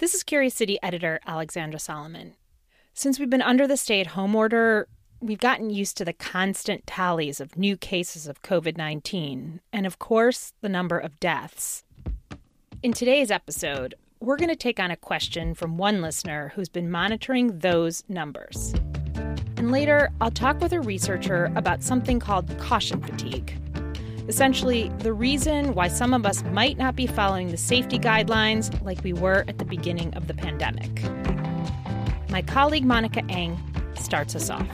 This is Curious City editor Alexandra Salomon. Since we've been under the stay at home order, we've gotten used to the constant tallies of new cases of COVID 19 and, of course, the number of deaths. In today's episode, we're going to take on a question from one listener who's been monitoring those numbers. And later, I'll talk with a researcher about something called caution fatigue Essentially, the reason why some of us might not be following the safety guidelines like we were at the beginning of the pandemic. My colleague Monica Eng starts us off.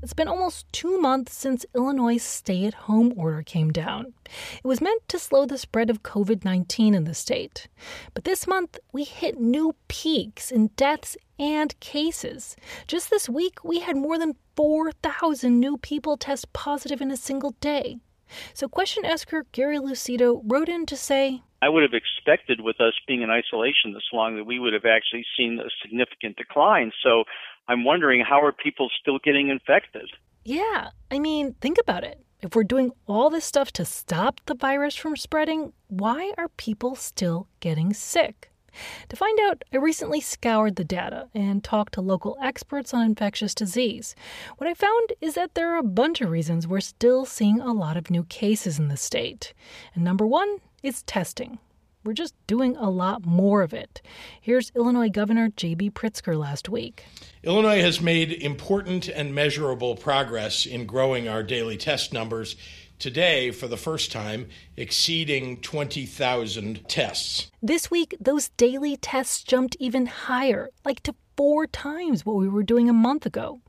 It's been almost two months since Illinois' stay at home order came down. It was meant to slow the spread of COVID 19 in the state. But this month, we hit new peaks in deaths and cases. Just this week, we had more than 4,000 new people test positive in a single day. So, question asker Gary Lucido wrote in to say, I would have expected with us being in isolation this long that we would have actually seen a significant decline. So I'm wondering how are people still getting infected? Yeah, I mean, think about it. If we're doing all this stuff to stop the virus from spreading, why are people still getting sick? To find out, I recently scoured the data and talked to local experts on infectious disease. What I found is that there are a bunch of reasons we're still seeing a lot of new cases in the state. And number one is testing. We're just doing a lot more of it. Here's Illinois Governor J.B. Pritzker last week. Illinois has made important and measurable progress in growing our daily test numbers. Today, for the first time, exceeding 20,000 tests. This week, those daily tests jumped even higher, like to four times what we were doing a month ago.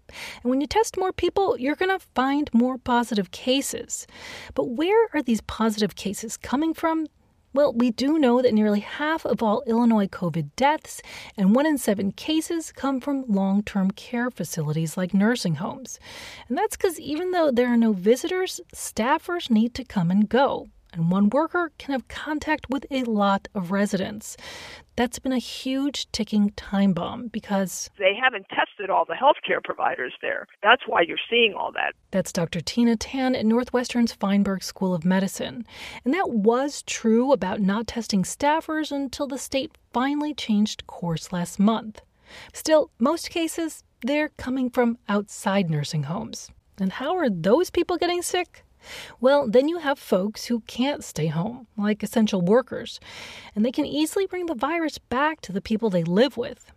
And when you test more people, you're going to find more positive cases. But where are these positive cases coming from? Well, we do know that nearly half of all Illinois COVID deaths and one in seven cases come from long term care facilities like nursing homes. And that's because even though there are no visitors, staffers need to come and go and one worker can have contact with a lot of residents. That's been a huge ticking time bomb because they haven't tested all the healthcare providers there. That's why you're seeing all that. That's Dr. Tina Tan at Northwestern's Feinberg School of Medicine. And that was true about not testing staffers until the state finally changed course last month. Still, most cases, they're coming from outside nursing homes. And how are those people getting sick? Well, then you have folks who can't stay home, like essential workers, and they can easily bring the virus back to the people they live with.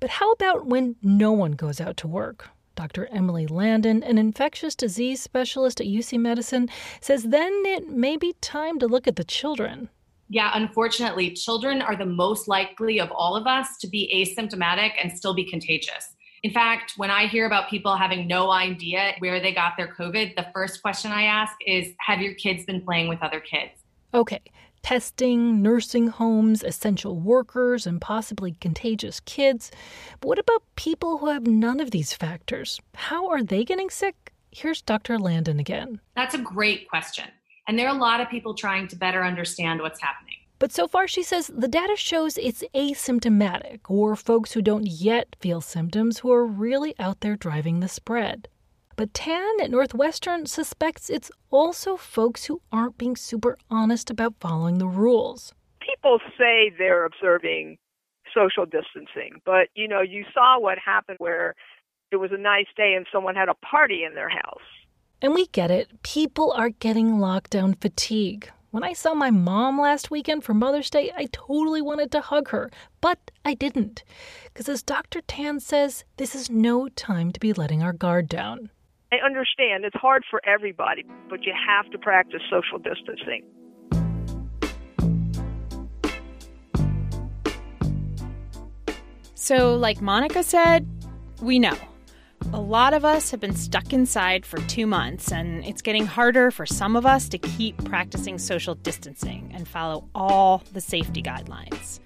But how about when no one goes out to work? Dr. Emily Landon, an infectious disease specialist at UC Medicine, says then it may be time to look at the children. Yeah, unfortunately, children are the most likely of all of us to be asymptomatic and still be contagious. In fact, when I hear about people having no idea where they got their COVID, the first question I ask is Have your kids been playing with other kids? Okay, testing, nursing homes, essential workers, and possibly contagious kids. But what about people who have none of these factors? How are they getting sick? Here's Dr. Landon again. That's a great question. And there are a lot of people trying to better understand what's happening. But so far, she says the data shows it's asymptomatic, or folks who don't yet feel symptoms who are really out there driving the spread. But Tan at Northwestern suspects it's also folks who aren't being super honest about following the rules. People say they're observing social distancing, but you know, you saw what happened where it was a nice day and someone had a party in their house. And we get it. People are getting lockdown fatigue. When I saw my mom last weekend for Mother's Day, I totally wanted to hug her, but I didn't. Because as Dr. Tan says, this is no time to be letting our guard down. I understand it's hard for everybody, but you have to practice social distancing. So, like Monica said, we know. A lot of us have been stuck inside for two months, and it's getting harder for some of us to keep practicing social distancing and follow all the safety guidelines.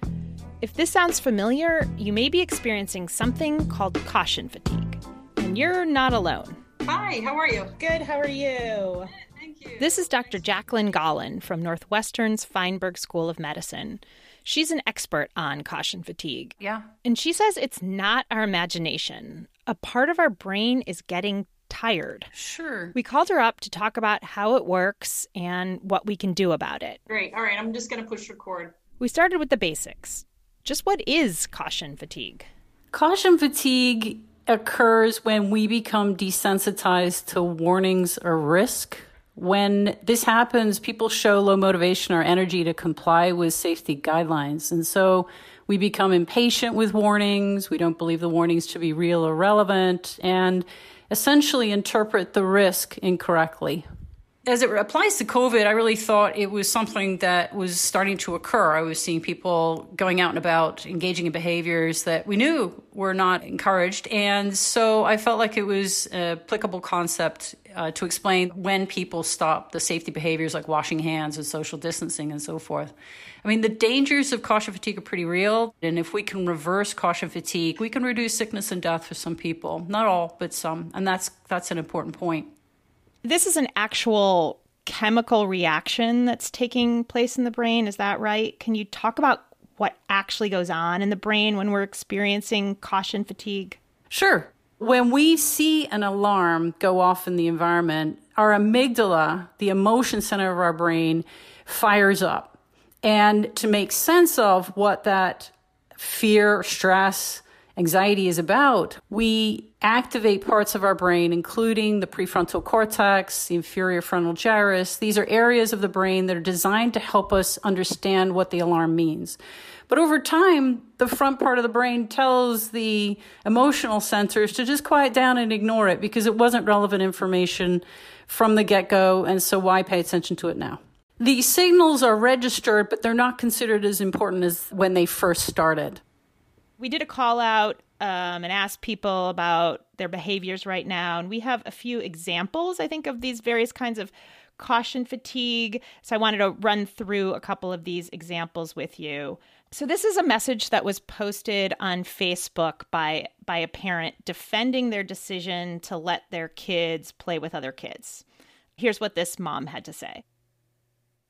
If this sounds familiar, you may be experiencing something called caution fatigue, and you're not alone. Hi, how are you? Good, how are you? Thank you. This is Dr. Jacqueline Gollan from Northwestern's Feinberg School of Medicine. She's an expert on caution fatigue. Yeah. And she says it's not our imagination. A part of our brain is getting tired. Sure. We called her up to talk about how it works and what we can do about it. Great. All right, I'm just going to push record. We started with the basics. Just what is caution fatigue? Caution fatigue occurs when we become desensitized to warnings or risk. When this happens, people show low motivation or energy to comply with safety guidelines. And so we become impatient with warnings. We don't believe the warnings to be real or relevant and essentially interpret the risk incorrectly as it applies to COVID, I really thought it was something that was starting to occur. I was seeing people going out and about, engaging in behaviors that we knew were not encouraged. And so I felt like it was an applicable concept uh, to explain when people stop the safety behaviors like washing hands and social distancing and so forth. I mean, the dangers of caution fatigue are pretty real. And if we can reverse caution fatigue, we can reduce sickness and death for some people. Not all, but some. And that's, that's an important point this is an actual chemical reaction that's taking place in the brain. Is that right? Can you talk about what actually goes on in the brain when we're experiencing caution fatigue? Sure. When we see an alarm go off in the environment, our amygdala, the emotion center of our brain, fires up. And to make sense of what that fear, stress, anxiety is about, we activate parts of our brain, including the prefrontal cortex, the inferior frontal gyrus. These are areas of the brain that are designed to help us understand what the alarm means. But over time, the front part of the brain tells the emotional sensors to just quiet down and ignore it because it wasn't relevant information from the get go. And so why pay attention to it now? These signals are registered, but they're not considered as important as when they first started we did a call out um, and asked people about their behaviors right now. And we have a few examples, I think, of these various kinds of caution fatigue. So I wanted to run through a couple of these examples with you. So this is a message that was posted on Facebook by by a parent defending their decision to let their kids play with other kids. Here's what this mom had to say.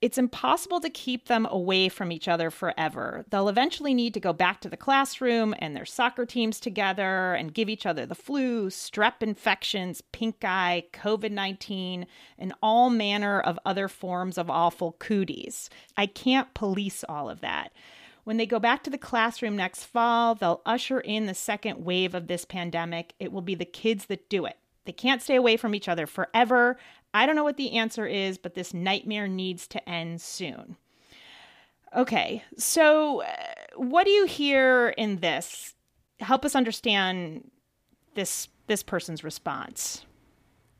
It's impossible to keep them away from each other forever. They'll eventually need to go back to the classroom and their soccer teams together and give each other the flu, strep infections, pink eye, COVID 19, and all manner of other forms of awful cooties. I can't police all of that. When they go back to the classroom next fall, they'll usher in the second wave of this pandemic. It will be the kids that do it. They can't stay away from each other forever. I don't know what the answer is, but this nightmare needs to end soon. Okay, so uh, what do you hear in this? Help us understand this this person's response.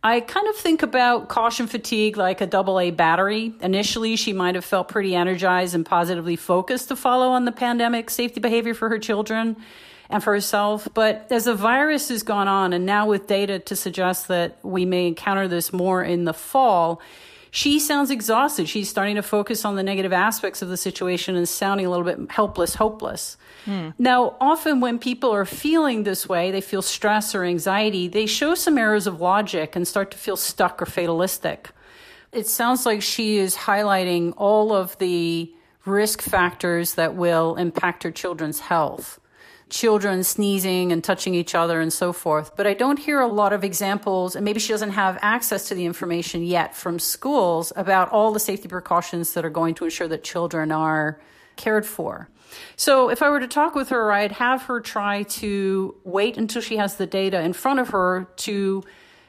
I kind of think about caution fatigue like a double A battery. Initially, she might have felt pretty energized and positively focused to follow on the pandemic safety behavior for her children and for herself. But as the virus has gone on, and now with data to suggest that we may encounter this more in the fall, she sounds exhausted. She's starting to focus on the negative aspects of the situation and sounding a little bit helpless, hopeless. Hmm. Now, often when people are feeling this way, they feel stress or anxiety, they show some errors of logic and start to feel stuck or fatalistic. It sounds like she is highlighting all of the risk factors that will impact her children's health children sneezing and touching each other and so forth. But I don't hear a lot of examples, and maybe she doesn't have access to the information yet from schools about all the safety precautions that are going to ensure that children are cared for. So if I were to talk with her, I'd have her try to wait until she has the data in front of her to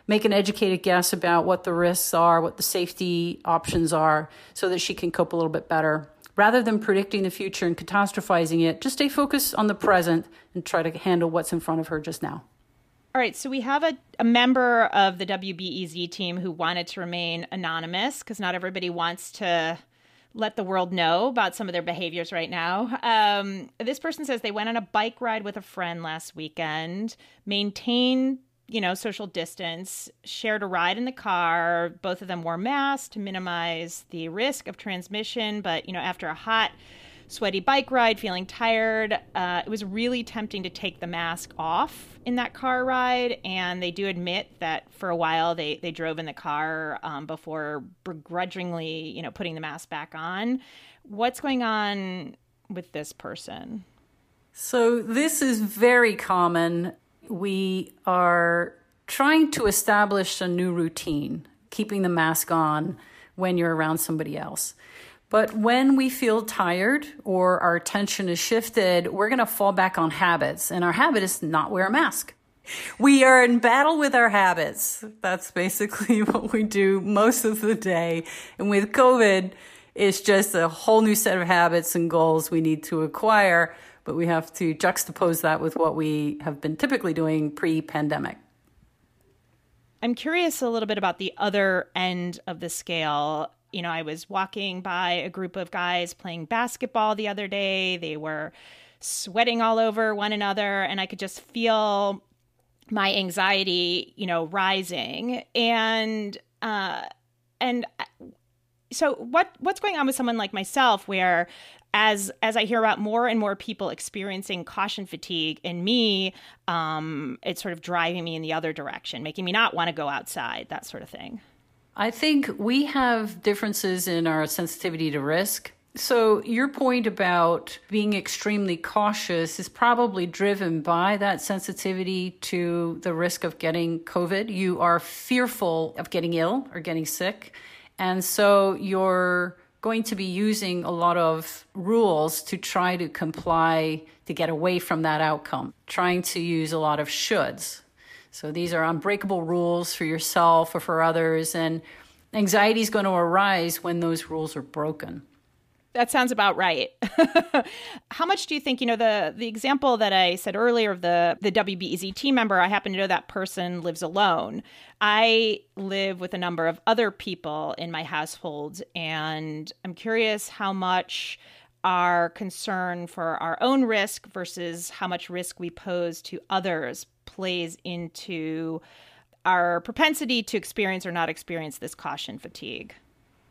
make an educated guess about what the risks are, what the safety options are, so that she can cope a little bit better Rather than predicting the future and catastrophizing it, just stay focused on the present and try to handle what's in front of her just now. All right, so we have a, a member of the WBEZ team who wanted to remain anonymous because not everybody wants to let the world know about some of their behaviors right now. Um, this person says they went on a bike ride with a friend last weekend, maintained you know, social distance, shared a ride in the car. Both of them wore masks to minimize the risk of transmission. But, you know, after a hot, sweaty bike ride, feeling tired, uh, it was really tempting to take the mask off in that car ride. And they do admit that for a while they, they drove in the car um, before begrudgingly, you know, putting the mask back on. What's going on with this person? So, this is very common we are trying to establish a new routine, keeping the mask on when you're around somebody else. But when we feel tired or our attention is shifted, we're going to fall back on habits. And our habit is not wear a mask. We are in battle with our habits. That's basically what we do most of the day. And with COVID, it's just a whole new set of habits and goals we need to acquire, but we have to juxtapose that with what we have been typically doing pre pandemic. I'm curious a little bit about the other end of the scale. You know, I was walking by a group of guys playing basketball the other day. They were sweating all over one another, and I could just feel my anxiety, you know, rising. And, uh, and so what what's going on with someone like myself where as as I hear about more and more people experiencing caution fatigue and me, um, it's sort of driving me in the other direction, making me not want to go outside, that sort of thing. I think we have differences in our sensitivity to risk. So, your point about being extremely cautious is probably driven by that sensitivity to the risk of getting COVID. You are fearful of getting ill or getting sick. And so, you're going to be using a lot of rules to try to comply to get away from that outcome, trying to use a lot of shoulds. So these are unbreakable rules for yourself or for others, and anxiety is going to arise when those rules are broken. That sounds about right. How much do you think, you know, the the example that I said earlier of the the WBEZ team member, I happen to know that person lives alone. I live with a number of other people in my household and I'm curious how much our concern for our own risk versus how much risk we pose to others plays into our propensity to experience or not experience this caution fatigue.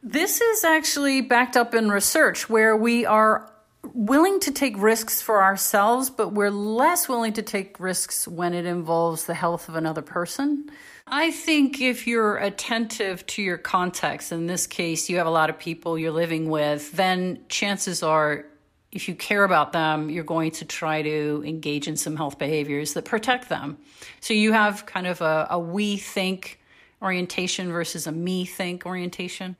This is actually backed up in research where we are willing to take risks for ourselves, but we're less willing to take risks when it involves the health of another person. I think if you're attentive to your context, in this case, you have a lot of people you're living with, then chances are, if you care about them, you're going to try to engage in some health behaviors that protect them. So you have kind of a, a we think orientation versus a me think orientation.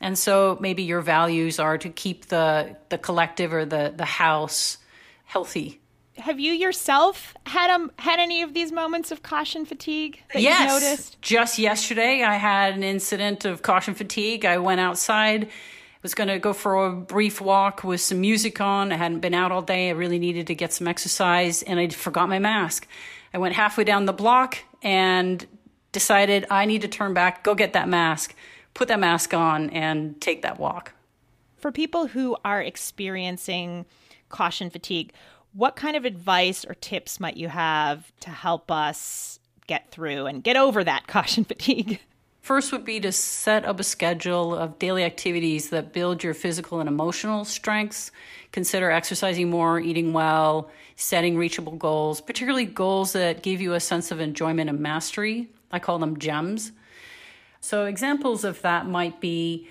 And so maybe your values are to keep the the collective or the the house healthy. Have you yourself had um had any of these moments of caution fatigue that yes. you noticed? Just yesterday I had an incident of caution fatigue. I went outside was going to go for a brief walk with some music on. I hadn't been out all day. I really needed to get some exercise and I forgot my mask. I went halfway down the block and decided I need to turn back, go get that mask put that mask on and take that walk. For people who are experiencing caution fatigue, what kind of advice or tips might you have to help us get through and get over that caution fatigue? First would be to set up a schedule of daily activities that build your physical and emotional strengths. Consider exercising more, eating well, setting reachable goals, particularly goals that give you a sense of enjoyment and mastery. I call them gems. So, examples of that might be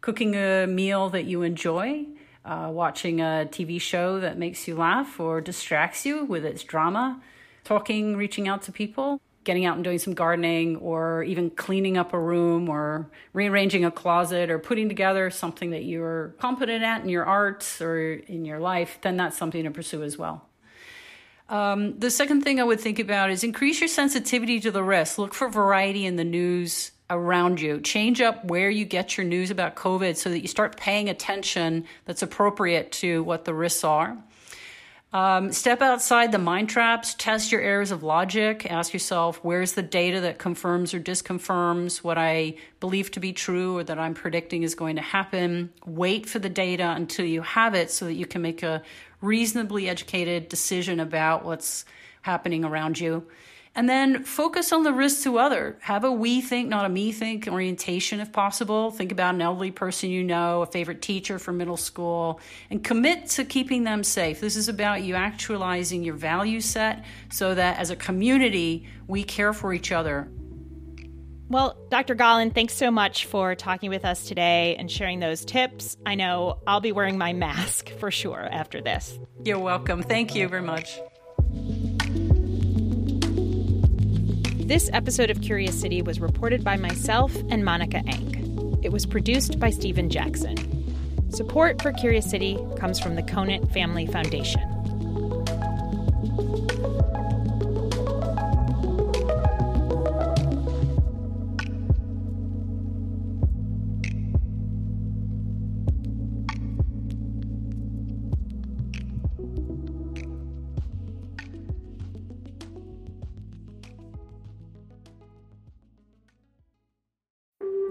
cooking a meal that you enjoy, uh, watching a TV show that makes you laugh or distracts you with its drama, talking, reaching out to people, getting out and doing some gardening, or even cleaning up a room or rearranging a closet or putting together something that you're competent at in your arts or in your life, then that's something to pursue as well. Um, the second thing I would think about is increase your sensitivity to the risk. Look for variety in the news around you. Change up where you get your news about COVID so that you start paying attention that's appropriate to what the risks are. Um, step outside the mind traps, test your errors of logic, ask yourself where's the data that confirms or disconfirms what I believe to be true or that I'm predicting is going to happen. Wait for the data until you have it so that you can make a reasonably educated decision about what's happening around you. And then focus on the risks to other. Have a we think, not a me think orientation if possible. Think about an elderly person you know, a favorite teacher from middle school, and commit to keeping them safe. This is about you actualizing your value set so that as a community, we care for each other. Well, Dr. Gollan, thanks so much for talking with us today and sharing those tips. I know I'll be wearing my mask for sure after this. You're welcome. Thank you very much. This episode of Curious City was reported by myself and Monica Eng. It was produced by Stephen Jackson. Support for Curious City comes from the Conant Family Foundation.